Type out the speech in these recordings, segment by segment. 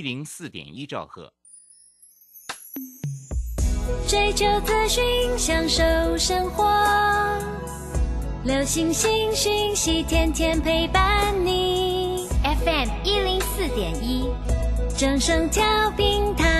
一零四点一兆赫。追求资讯，享受生活，流星星讯息，天天陪伴你。FM 一零四点一，正声调平台。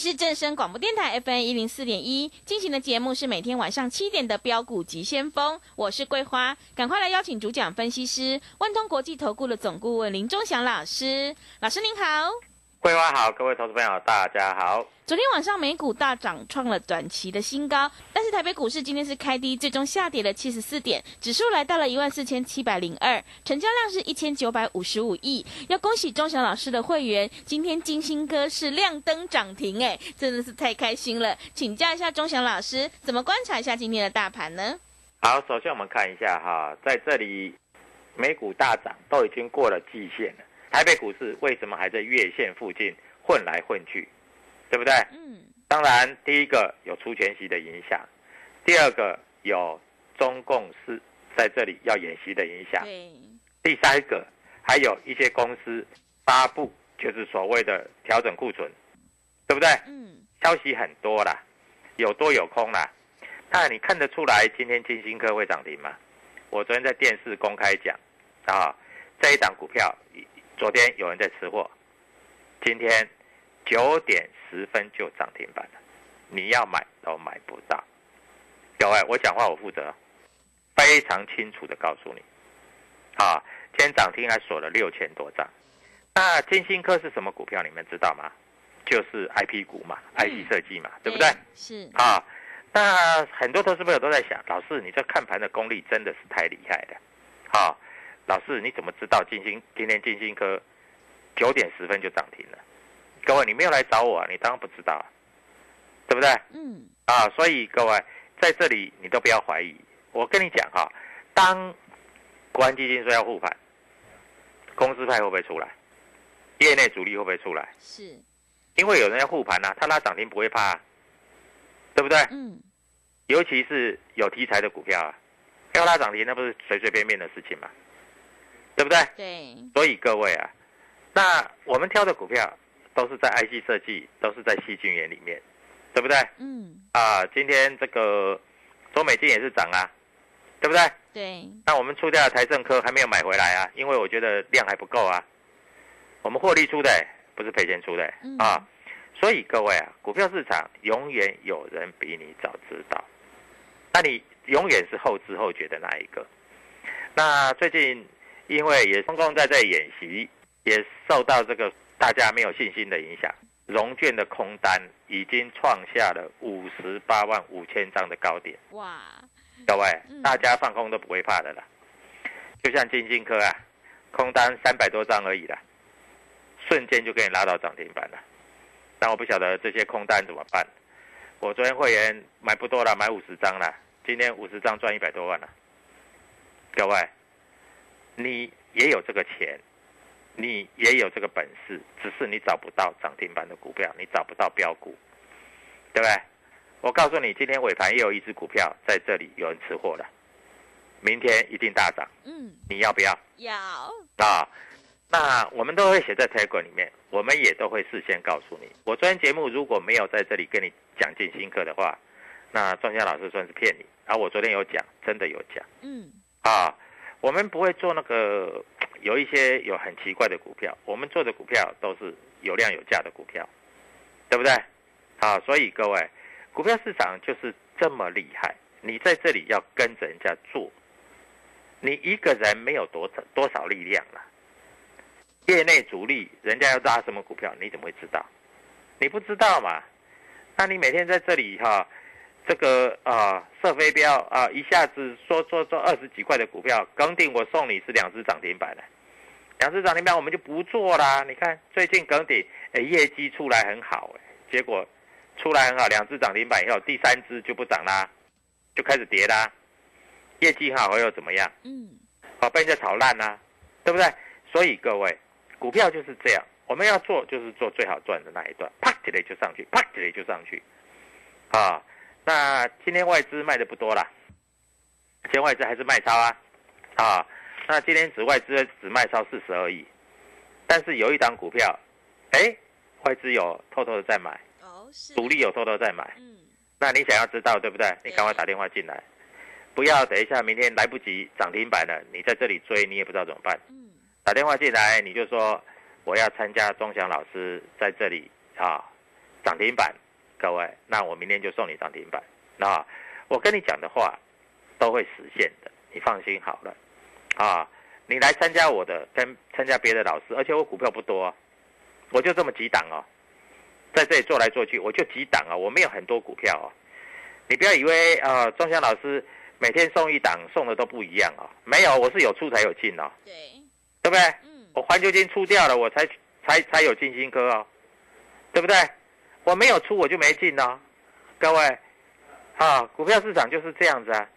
是正声广播电台 FM 一零四点一进行的节目是每天晚上七点的标股急先锋，我是桂花，赶快来邀请主讲分析师万通国际投顾的总顾问林忠祥老师，老师您好。桂花好，各位投资朋友大家好。昨天晚上美股大涨，创了短期的新高，但是台北股市今天是开低，最终下跌了七十四点，指数来到了一万四千七百零二，成交量是一千九百五十五亿。要恭喜钟祥老师的会员，今天金星哥是亮灯涨停，哎，真的是太开心了。请教一下钟祥老师，怎么观察一下今天的大盘呢？好，首先我们看一下哈，在这里美股大涨，都已经过了季线了。台北股市为什么还在月线附近混来混去，对不对？嗯，当然，第一个有出全息的影响，第二个有中共是在这里要演习的影响，对，第三个还有一些公司发布就是所谓的调整库存，对不对？嗯，消息很多啦，有多有空啦。那你看得出来今天金星科会涨停吗？我昨天在电视公开讲啊，这一档股票昨天有人在吃货，今天九点十分就涨停板了，你要买都买不到。各位，我讲话我负责，非常清楚的告诉你，啊，今天涨停还锁了六千多张。那金星科是什么股票？你们知道吗？就是 IP 股嘛，I P 设计嘛，对不对？是，啊，那很多投资朋友都在想，老师，你这看盘的功力真的是太厉害了。好、老师你怎么知道金星今天金星科九点十分就涨停了？各位，你没有来找我啊，你当然不知道啊，对不对？嗯，啊，所以各位在这里你都不要怀疑，我跟你讲哈、当国安基金说要护盘，公司派会不会出来？业内主力会不会出来？是，因为有人要护盘呐、啊他拉涨停不会怕、啊，对不对？嗯，尤其是有题材的股票啊，要拉涨停那不是随随便便的事情嘛，对不对？对，所以各位啊，那我们挑的股票都是在 IC 设计，都是在细菌源里面，对不对？嗯，啊，今天这个中美金也是涨啊，对不对？对，那我们出掉的台政科还没有买回来啊，因为我觉得量还不够啊。我们获利出的，不是赔钱出的嗯啊。所以各位啊，股票市场永远有人比你早知道，那你永远是后知后觉的那一个。那最近因为也中共在这演习，也受到这个大家没有信心的影响，融券的空单已经创下了五十八万五千张的高点。哇，各位嗯，大家放空都不会怕的啦。就像金星科啊，空单三百多张而已啦，瞬间就给你拉到涨停板了。但我不晓得这些空单怎么办。我昨天会员买不多了，买五十张了，今天五十张赚一百多万了。各位，你也有这个钱，你也有这个本事，只是你找不到涨停板的股票，你找不到标股，对不对？我告诉你，今天尾盘也有一只股票在这里有人吃货了，明天一定大涨，嗯，你要不要要，啊？那我们都会写在 Telegram 里面，我们也都会事先告诉你。我昨天节目如果没有在这里跟你讲进新课的话，那庄家老师算是骗你。啊，我昨天有讲，真的有讲。嗯，啊，我们不会做那个有一些有很奇怪的股票，我们做的股票都是有量有价的股票，对不对？啊，所以各位，股票市场就是这么厉害，你在这里要跟着人家做，你一个人没有多少多少力量了。业内主力人家要拉什么股票，你怎么会知道？你不知道嘛？那你每天在这里哈、这个啊射飞镖啊，一下子说做做二十几块的股票，耿鼎我送你是两只涨停板的，两只涨停板我们就不做啦。你看最近耿鼎哎业绩出来很好哎，结果出来很好，两只涨停板以后，第三只就不涨啦，就开始跌啦。业绩好又怎么样？嗯，好被人家炒烂啦、对不对？所以各位，股票就是这样，我们要做就是做最好赚的那一段，啪起来就上去，啪起来就上去，啊，那今天外资卖的不多啦，今天外资还是卖超啊，啊，那今天只外资只卖超四十而已，但是有一档股票，哎，外资有偷偷的在买，哦，是，主力有偷偷在买，嗯，那你想要知道对不对？你赶快打电话进来，不要等一下明天来不及涨停板了，你在这里追你也不知道怎么办。嗯，打电话进来，你就说我要参加钟祥老师在这里啊涨停板，各位，那我明天就送你涨停板。那我跟你讲的话都会实现的，你放心好了啊。你来参加我的，跟参加别的老师，而且我股票不多、啊，我就这么几档哦，在这里做来做去，我就几档啊，我没有很多股票哦。你不要以为啊，钟祥老师每天送一档，送的都不一样哦，没有，我是有出才有进哦。对，对不对？嗯，我环球金出掉了，我才才才有进新科哦，对不对？我没有出我就没进哦，各位，啊，股票市场就是这样子啊。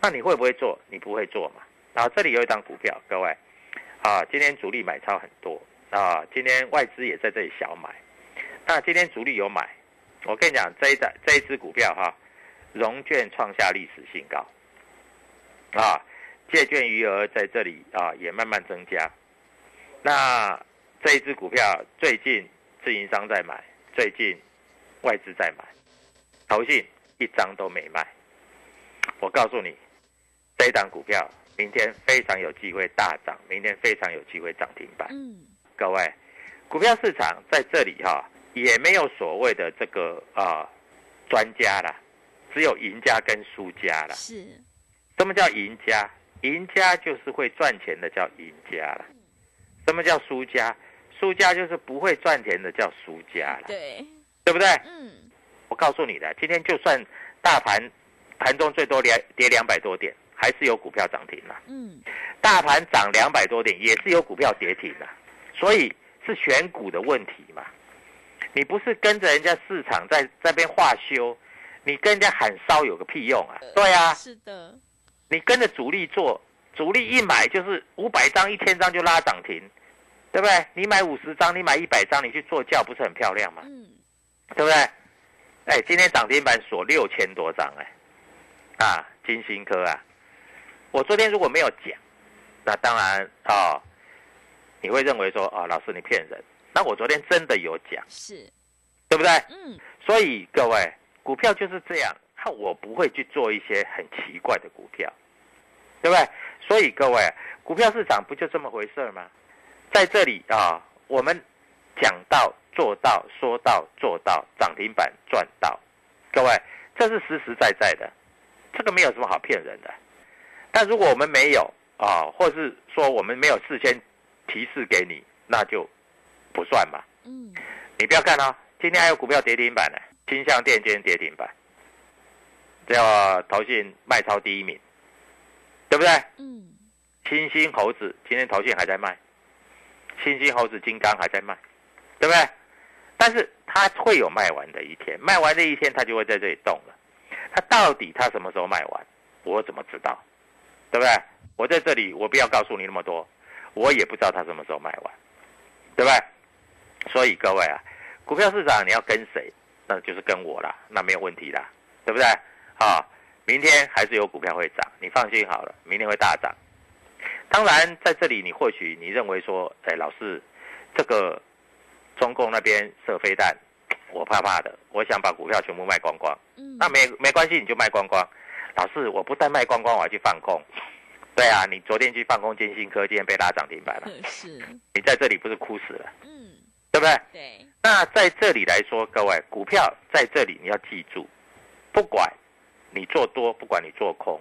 那你会不会做？你不会做嘛？然啊，这里有一档股票，各位，啊，今天主力买超很多啊，今天外资也在这里小买，那今天主力有买，我跟你讲，这一档这一只股票哈、融券创下历史新高，啊，借券余额在这里啊也慢慢增加。那这一只股票最近自营商在买，最近外资在买，投信一张都没卖。我告诉你，这一档股票明天非常有机会大涨，明天非常有机会涨停板。嗯，各位，股票市场在这里哈、也没有所谓的这个啊专家啦，只有赢家跟输家啦。是，什么叫赢家？赢家就是会赚钱的叫赢家了。什么叫输家？输家就是不会赚钱的叫输家了，对，对不对？嗯，我告诉你的，今天就算大盘盘中最多跌跌两百多点，还是有股票涨停了。嗯，大盘涨两百多点，也是有股票跌停了。所以是选股的问题嘛。你不是跟着人家市场在在边画修，你跟人家喊烧有个屁用啊？对啊，是的，你跟着主力做，主力一买就是五百张、一千张就拉涨停，对不对？你买五十张，你买一百张，你去做教不是很漂亮吗？嗯，对不对？哎，今天涨停板锁六千多张哎，啊，金星科啊，我昨天如果没有讲，那当然哦，你会认为说哦，老师你骗人。那我昨天真的有讲，是，对不对？嗯，所以各位，股票就是这样，那我不会去做一些很奇怪的股票，对不对？所以各位，股票市场不就这么回事吗？在这里啊，我们讲到做到，说到做到，涨停板赚到，各位，这是实实在在的，这个没有什么好骗人的。但如果我们没有啊，或是说我们没有事先提示给你，那就不算嘛。嗯，你不要看哦，今天还有股票跌停板呢，金相店今天跌停板，叫投信卖超第一名，对不对？嗯，新兴猴子今天投信还在卖，新兴猴子金刚还在卖，对不对？但是它会有卖完的一天，卖完的一天它就会在这里动了。它到底它什么时候卖完，我怎么知道？对不对？我在这里，我不要告诉你那么多，我也不知道它什么时候卖完，对不对？所以各位啊，股票市场你要跟谁，那就是跟我啦，那没有问题啦，对不对？啊，明天还是有股票会涨，你放心好了，明天会大涨。当然，在这里你或许你认为说，哎，老师，这个中共那边射飞弹，我怕怕的，我想把股票全部卖光光。嗯，那没没关系，你就卖光光。老师，我不但卖光光，我还去放空。对啊，你昨天去放空金星科，今天被拉涨停板了。是，你在这里不是哭死了，嗯，对不对？对，那在这里来说，各位股票在这里你要记住，不管你做多，不管你做空，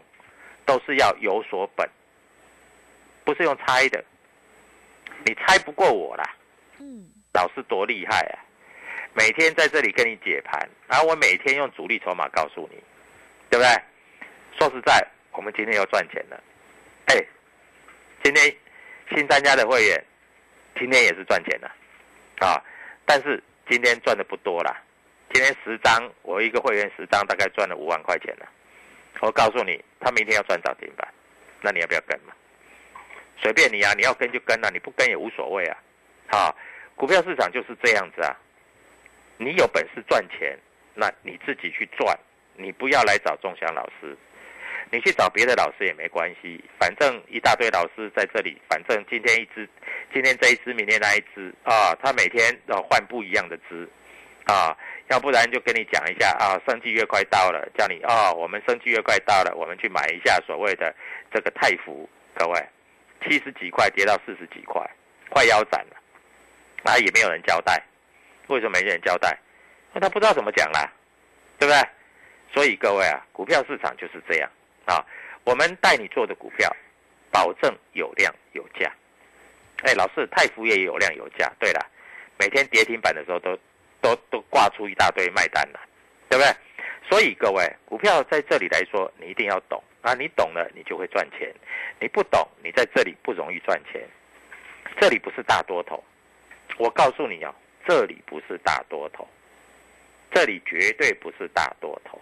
都是要有所本，不是用猜的。你猜不过我啦，嗯，老师多厉害啊！每天在这里跟你解盘，然后我每天用主力筹码告诉你，对不对？说实在，我们今天又赚钱了。哎，今天新参加的会员，今天也是赚钱了，啊！但是今天赚的不多啦，今天十张，我一个会员十张大概赚了五万块钱了。我告诉你，他明天要赚涨停板，那你要不要跟嘛？随便你啊，你要跟就跟啊，你不跟也无所谓啊。好，股票市场就是这样子啊。你有本事赚钱，那你自己去赚，你不要来找仲祥老师，你去找别的老师也没关系，反正一大堆老师在这里，反正今天一只，今天这一只，明天那一只啊，他每天要换不一样的只啊，要不然就跟你讲一下啊，生季月快到了，叫你啊，我们生季月快到了，我们去买一下所谓的这个泰福，各位七十几块跌到四十几块，快腰斩了，啊，也没有人交代。为什么没人交代？那他不知道怎么讲啦，对不对？所以各位啊，股票市场就是这样啊。我们带你做的股票，保证有量有价。哎，老师，泰福也有量有价。对了，每天跌停板的时候都都都挂出一大堆卖单了，对不对？所以各位，股票在这里来说，你一定要懂啊。你懂了，你就会赚钱；你不懂，你在这里不容易赚钱。这里不是大多头，我告诉你哦。这里不是大多头，这里绝对不是大多头，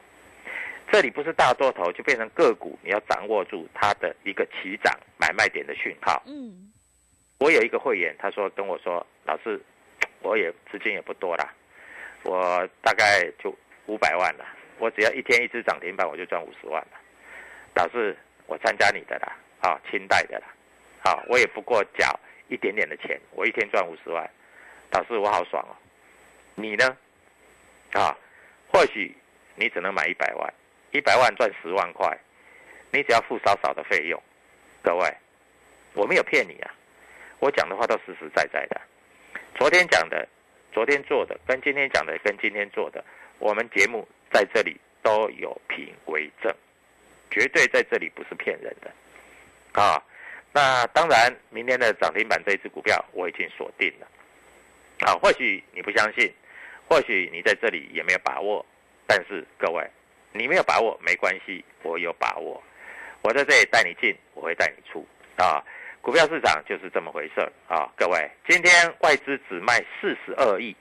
这里不是大多头就变成个股，你要掌握住它的一个起涨买卖点的讯号。嗯，我有一个会员，他说跟我说，老师，我也资金也不多啦，我大概就五百万了，我只要一天一只涨停板，我就赚五十万了。老师，我参加你的啦，啊，清代的啦，啊，我也不过缴一点点的钱，我一天赚五十万。老师，我好爽哦！你呢？啊，或许你只能买一百万，一百万赚十万块，你只要付少少的费用。各位，我没有骗你啊，我讲的话都实实在在的。昨天讲的，昨天做的，跟今天讲的，跟今天做的，我们节目在这里都有凭为证，绝对在这里不是骗人的。啊，那当然，明天的涨停板这一只股票我已经锁定了。啊，或许你不相信，或许你在这里也没有把握，但是各位，你没有把握没关系，我有把握，我在这里带你进，我会带你出啊。股票市场就是这么回事啊，各位，今天外资只卖四十二亿，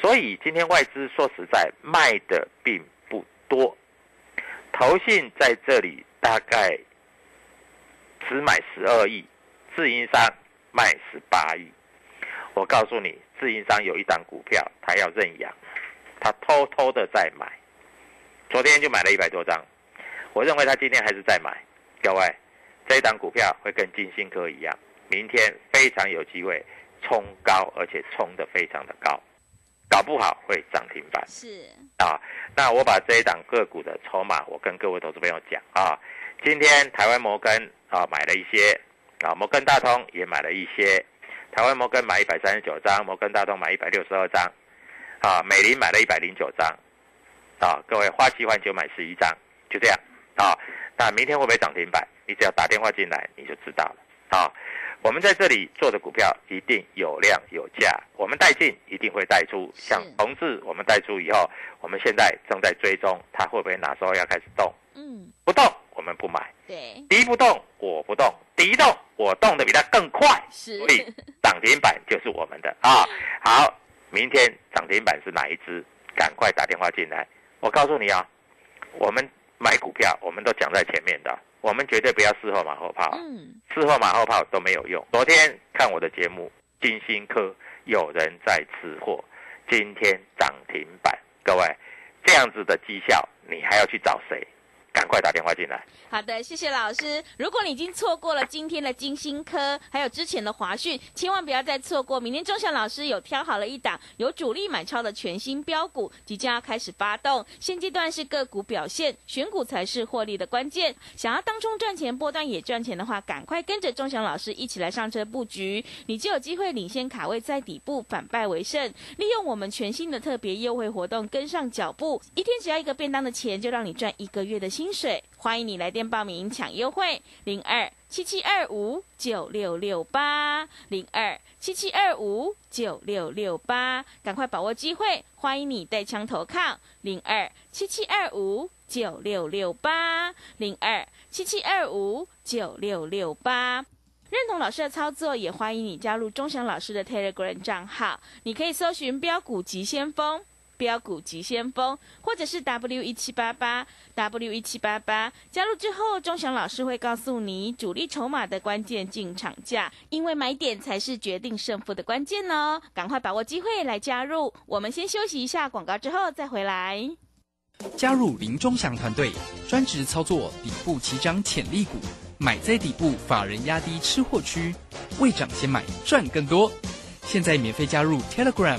所以今天外资说实在卖的并不多，投信在这里大概只买十二亿，自营商卖十八亿，我告诉你。自营商有一档股票，他要认养，他偷偷的在买，昨天就买了一百多张，我认为他今天还是在买。各位，这一档股票会跟金星科一样，明天非常有机会冲高，而且冲的非常的高，搞不好会涨停板。是啊，那我把这一档个股的筹码，我跟各位投资朋友讲啊，今天台湾摩根啊买了一些，啊摩根大通也买了一些。台湾摩根买一百三十九张，摩根大通买一百六十二张，啊，美林买了一百零九张，啊，各位花七换九买十一张，就这样，啊，那明天会不会涨停板？你只要打电话进来，你就知道了，啊，我们在这里做的股票一定有量有价，我们带进一定会带出，像同志我们带出以后，我们现在正在追踪，它会不会哪时候要开始动？嗯，不动我们不买，对，敌不动我不动，敌一动我动的比它更快，是，所以。涨停板就是我们的 啊！好，明天涨停板是哪一只？赶快打电话进来。我告诉你啊，我们买股票，我们都讲在前面的，我们绝对不要事后马后炮。嗯，事后马后炮都没有用。昨天看我的节目，金星科有人在吃货，今天涨停板，各位这样子的绩效，你还要去找谁？赶快打电话进来。好的，谢谢老师。如果你已经错过了今天的金星科，还有之前的华讯，千万不要再错过。明天钟祥老师有挑好了一档有主力买超的全新标股，即将要开始发动。现阶段是个股表现，选股才是获利的关键。想要当中赚钱，波段也赚钱的话，赶快跟着钟祥老师一起来上车布局，你就有机会领先卡位在底部，反败为胜。利用我们全新的特别优惠活动，跟上脚步，一天只要一个便当的钱，就让你赚一个月的薪水。欢迎你来电报名抢优惠，零二七七二五九六六八零二七七二五九六六八，赶快把握机会！欢迎你带枪投靠，零二七七二五九六六八零二七七二五九六六八。认同老师的操作，也欢迎你加入钟祥老师的 Telegram 账号，你可以搜寻“标股急先锋”。标股急先锋，或者是 W 一七八八 W 一七八八，加入之后，钟祥老师会告诉你主力筹码的关键进场价，因为买点才是决定胜负的关键哦。赶快把握机会来加入。我们先休息一下广告，之后再回来。加入林钟祥团队，专职操作底部起涨潜力股，买在底部，法人压低吃货区，未涨先买赚更多。现在免费加入 Telegram。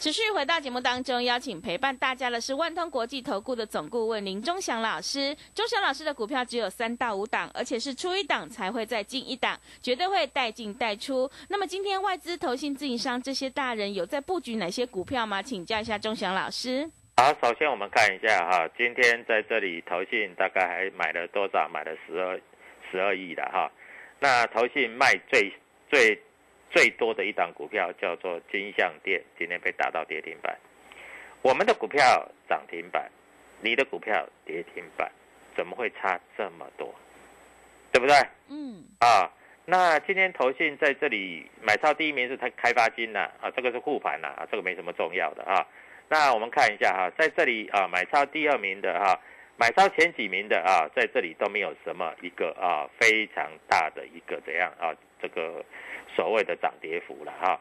持续回到节目当中，邀请陪伴大家的是万通国际投顾的总顾问林忠祥老师。忠祥老师的股票只有三到五档，而且是出一档才会再进一档，绝对会带进带出。那么今天外资、投信、自营商这些大人有在布局哪些股票吗？请教一下忠祥老师。好，首先我们看一下哈，今天在这里投信大概还买了多少？买了十二十二亿的哈。那投信卖最最。最多的一档股票叫做金象店，今天被打到跌停板。我们的股票涨停板，你的股票跌停板，怎么会差这么多？对不对？嗯。啊，那今天投信在这里买超第一名是它开发金呐，啊，这个是护盘呐，啊，这个没什么重要的啊。那我们看一下哈，在这里啊，买超第二名的哈，买超前几名的啊，在这里都没有什么一个啊非常大的一个怎样啊这个。所谓的涨跌幅了哈，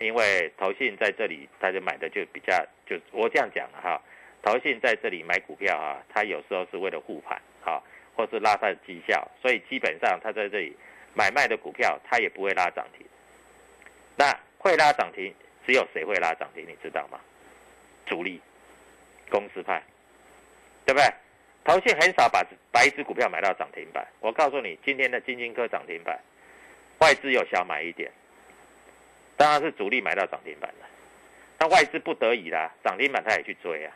因为投信在这里，大家买的就比较就我这样讲了哈，投信在这里买股票啊，它有时候是为了护盘哈，或是拉它的绩效，所以基本上它在这里买卖的股票，它也不会拉涨停。那会拉涨停，只有谁会拉涨停，你知道吗？主力公司派，对不对？投信很少把把一只股票买到涨停板。我告诉你，今天的金金科涨停板。外资有小买一点，当然是主力买到涨停板了。那外资不得已啦，涨停板他也去追啊。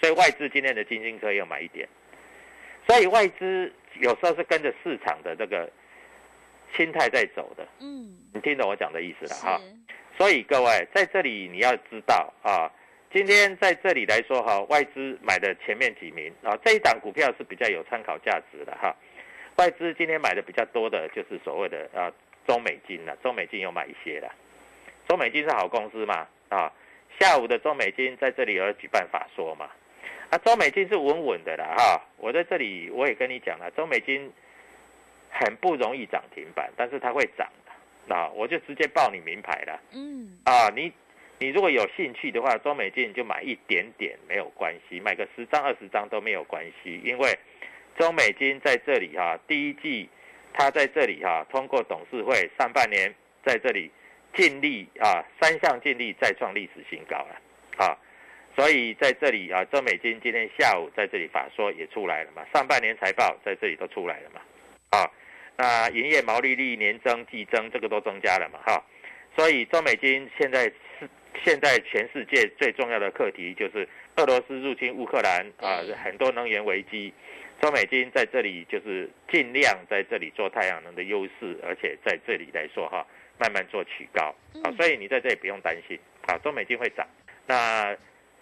所以外资今天的金星科又买一点。所以外资有时候是跟着市场的这个心态在走的。嗯，你听懂我讲的意思了哈。所以各位在这里你要知道啊，今天在这里来说哈，外资买的前面几名啊，这一档股票是比较有参考价值的哈。外资今天买的比较多的就是所谓的啊。中美金了？中美金有买一些的，中美金是好公司嘛？啊，下午的中美金在这里有举办法说嘛？啊，中美金是稳稳的啦，哈！我在这里我也跟你讲了，中美金很不容易涨停板，但是它会涨的。那我就直接报你名牌了。嗯。啊，你你如果有兴趣的话，中美金就买一点点没有关系，买个十张二十张都没有关系，因为中美金在这里哈，第一季。他在这里哈，通过董事会上半年在这里尽力啊，三项尽力再创历史新高了啊，所以在这里啊，周美金今天下午在这里法说也出来了嘛，上半年财报在这里都出来了嘛，啊，那营业毛利率年增季增这个都增加了嘛哈，所以周美金现在是现在全世界最重要的课题就是俄罗斯入侵乌克兰啊，很多能源危机。中美金在这里就是尽量在这里做太阳能的优势，而且在这里来说哈，慢慢做曲高啊，所以你在这里不用担心啊，中美金会涨。那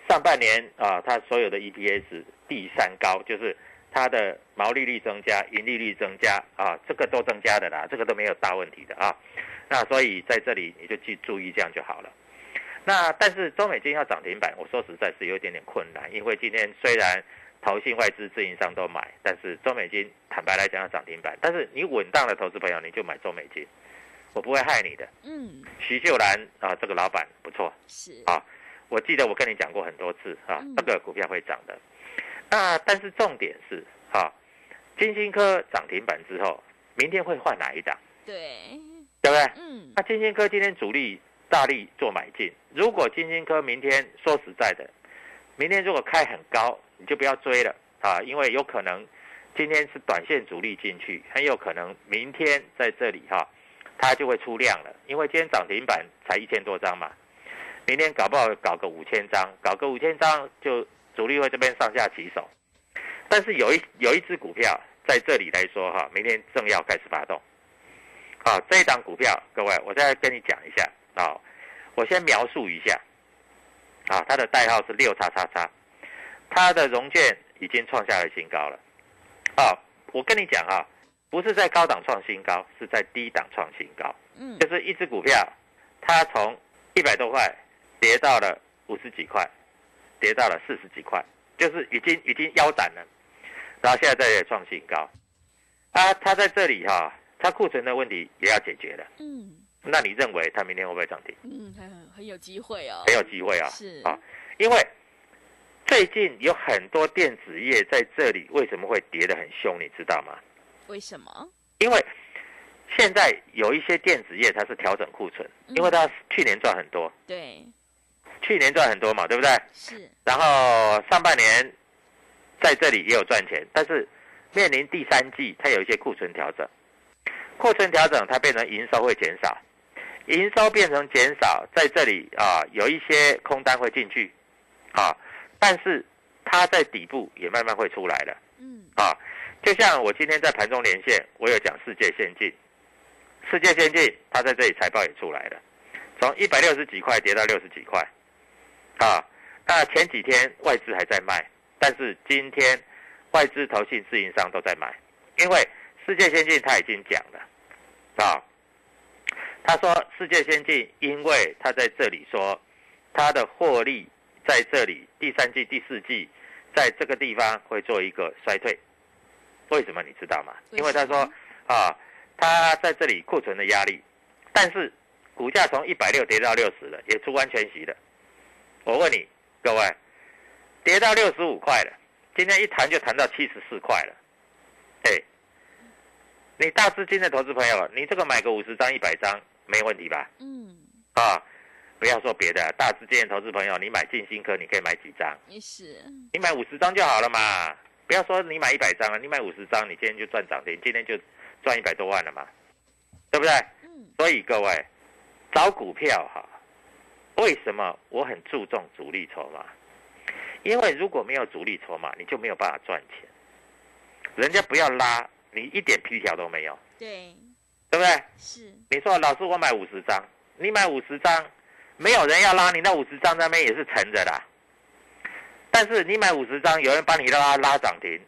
上半年啊，它所有的 EPS 第三高，就是它的毛利率增加、盈利率增加啊，这个都增加的啦，这个都没有大问题的啊。那所以在这里你就去注意这样就好了。那但是中美金要涨停板，我说实在是有一点点困难，因为今天虽然投信外资自营商都买，但是中美金坦白来讲要涨停板，但是你稳当的投资朋友你就买中美金，我不会害你的。嗯，徐秀兰啊，这个老板不错，是啊，我记得我跟你讲过很多次啊嗯，这个股票会涨的。那但是重点是啊，金星科涨停板之后，明天会换哪一档，对，对不对？嗯，那金星科今天主力大力做买进，如果金星科明天说实在的，明天如果开很高，你就不要追了啊，因为有可能今天是短线主力进去，很有可能明天在这里哈、它就会出量了，因为今天涨停板才一千多张嘛，明天搞不好搞个五千张，搞个五千张就主力会这边上下起手，但是有一有一只股票在这里来说哈、明天正要开始发动。好，这一档股票，各位，我再跟你讲一下啊、我先描述一下。啊，它的代号是六叉叉叉，它的融券已经创下了新高了。啊，我跟你讲啊，不是在高档创新高，是在低档创新高。嗯，就是一只股票，它从一百多块跌到了五十几块，跌到了四十几块，就是已经已经腰斩了，然后现在在创新高。啊，它在这里哈、它库存的问题也要解决了。嗯那你认为它明天会不会涨停？嗯，很很有机会哦，很有机会啊。是啊，因为最近有很多电子业在这里为什么会跌得很凶，你知道吗？为什么？因为现在有一些电子业它是调整库存，嗯因为它去年赚很多，对，去年赚很多嘛，对不对？是，然后上半年在这里也有赚钱，但是面临第三季，它有一些库存调整，库存调整它变成营收会减少，营收变成减少，在这里啊有一些空单会进去，啊，但是它在底部也慢慢会出来了。嗯啊，就像我今天在盘中连线，我有讲世界先进，世界先进它在这里财报也出来了，从一百六十几块跌到六十几块，啊，那前几天外资还在卖，但是今天外资、投信、自营商都在买，因为世界先进它已经讲了，啊，他说世界先进，因为他在这里说他的获利在这里第三季、第四季。在这个地方会做一个衰退，为什么你知道吗？因为他说啊，他在这里库存的压力，但是股价从一百六跌到六十了，也出完全息了。我问你各位，跌到六十五块了，今天一谈就谈到七十四块了，哎，你大资金的投资朋友，你这个买个五十张、一百张没问题吧？嗯，啊，不要说别的，大资金的投资朋友，你买进新科，你可以买几张？也是，你买五十张就好了嘛，不要说你买一百张了，你买五十张，你今天就赚涨停，今天就赚一百多万了嘛，对不对？嗯所以各位找股票哈，为什么我很注重主力筹码？因为如果没有主力筹码，你就没有办法赚钱。人家不要拉，你一点皮条都没有，对，对不对？是，你说老师我买五十张，你买五十张，没有人要拉你那五十张那边也是沉着的啊。但是你买五十张，有人帮你拉拉涨停，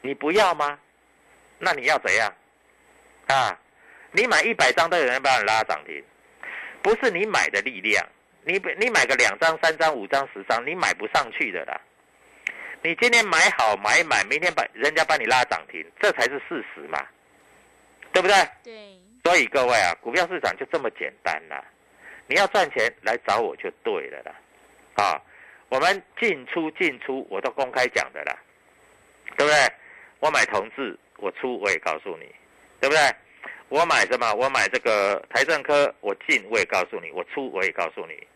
你不要吗？那你要怎样？啊，你买一百张都有人帮你拉涨停，不是你买的力量，你你买个两张、三张、五张、十张，你买不上去的啦。你今天买好买满，明天把人家帮你拉涨停，这才是事实嘛，对不对？对，所以各位啊，股票市场就这么简单啦。你要赚钱来找我就对了啦。啊，我们进出进出我都公开讲的啦，对不对？我买同志，我出我也告诉你，对不对？我买什么？我买这个台政科，我进我也告诉你，我出我也告诉你。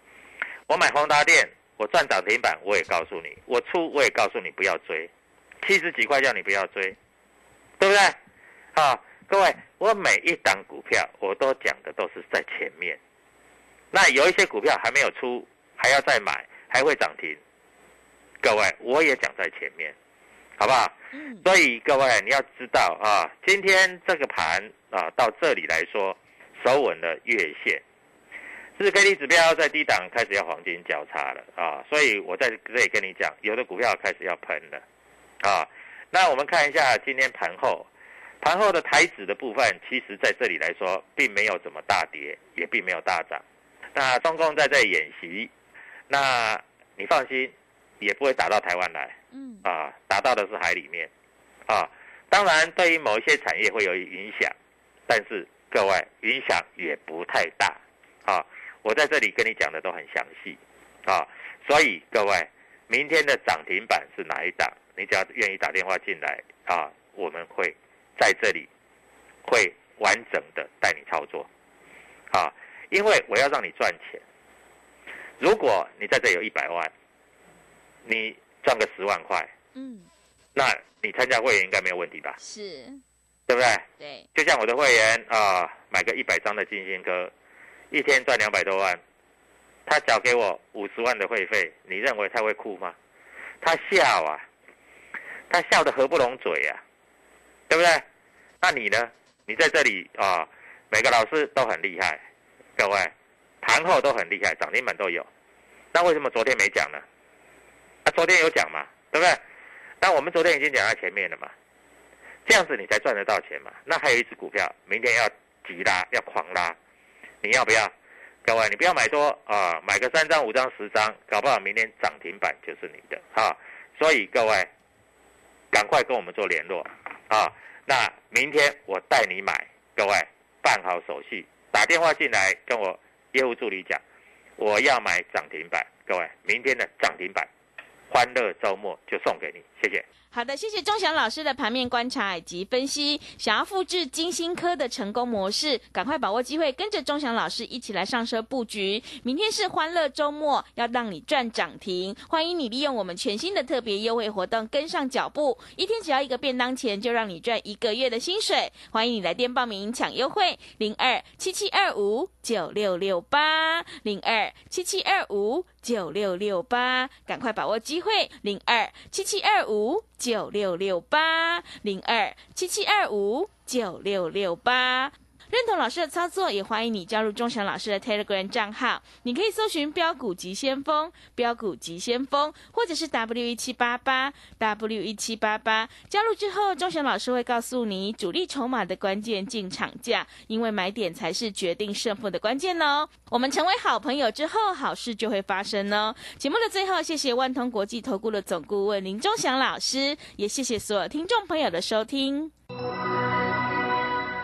我买宏达电，我赚涨停板我也告诉你，我出我也告诉你不要追，七十几块叫你不要追，对不对？啊，各位，我每一档股票我都讲的都是在前面，那有一些股票还没有出，还要再买，还会涨停。各位，我也讲在前面，好不好？嗯所以各位你要知道啊，今天这个盘啊到这里来说，守稳了月线，日 K D 指标在低档开始要黄金交叉了啊，所以我在这里跟你讲，有的股票开始要喷了啊。那我们看一下今天盘后，盘后的台指的部分，其实在这里来说，并没有怎么大跌，也并没有大涨。那中共在这里演习，那你放心，也不会打到台湾来。嗯，啊，打到的是海里面。啊，当然对于某一些产业会有影响，但是各位影响也不太大。啊，我在这里跟你讲的都很详细。啊，所以各位，明天的涨停板是哪一档？你只要愿意打电话进来啊，我们会在这里会完整的带你操作。啊，因为我要让你赚钱。如果你在这有一百万，你赚个十万块，嗯，那你参加会员应该没有问题吧？是，对不对？对，就像我的会员啊，买个一百张的金星科，一天赚两百多万，他缴给我五十万的会费，你认为他会哭吗？他笑啊，他笑得合不拢嘴啊，对不对？那你呢？你在这里啊，每个老师都很厉害，各位盘后都很厉害，涨停板都有。那为什么昨天没讲呢？啊，昨天有讲嘛，对不对？那我们昨天已经讲在前面了嘛，这样子你才赚得到钱嘛。那还有一只股票，明天要急拉，要狂拉，你要不要？各位，你不要买多啊，买个三张、五张、十张，搞不好明天涨停板就是你的啊。所以各位，赶快跟我们做联络啊。那明天我带你买，各位办好手续，打电话进来跟我业务助理讲，我要买涨停板，各位明天的涨停板，欢乐周末就送给你，谢谢。好的，谢谢钟祥老师的盘面观察以及分析。想要复制金星科的成功模式，赶快把握机会，跟着钟祥老师一起来上车布局。明天是欢乐周末，要让你赚涨停。欢迎你利用我们全新的特别优惠活动跟上脚步，一天只要一个便当钱，就让你赚一个月的薪水。欢迎你来电报名抢优惠，零二七七二五九六六八零二七七二五九六六八，赶快把握机会，零二七七二五。九六六八零二七七二五九六六八，认同老师的操作，也欢迎你加入钟祥老师的 Telegram 账号。你可以搜寻“标股急先锋”、“标股急先锋”，或者是 W 一七八八 W 一七八八。加入之后，钟祥老师会告诉你主力筹码的关键进场价，因为买点才是决定胜负的关键哦。我们成为好朋友之后，好事就会发生哦。节目的最后，谢谢万通国际投顾的总顾问林钟祥老师，也谢谢所有听众朋友的收听。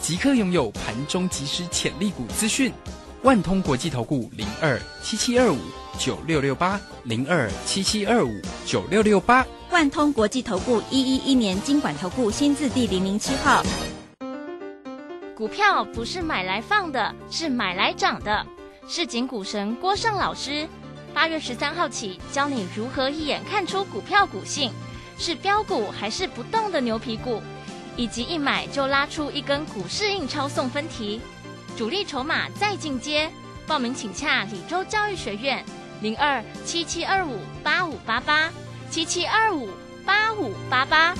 即刻拥有盘中即时潜力股资讯。万通国际投顾零二七七二五九六六八零二七七二五九六六八。万通国际投顾一一一年经管投顾新字第零零七号。股票不是买来放的，是买来涨的。市井股神郭胜老师，八月十三号起教你如何一眼看出股票股性，是标股还是不动的牛皮股，以及一买就拉出一根股市印钞送分题，主力筹码再进阶。报名请洽李州教育学院零二七七二五八五八八七七二五八五八八。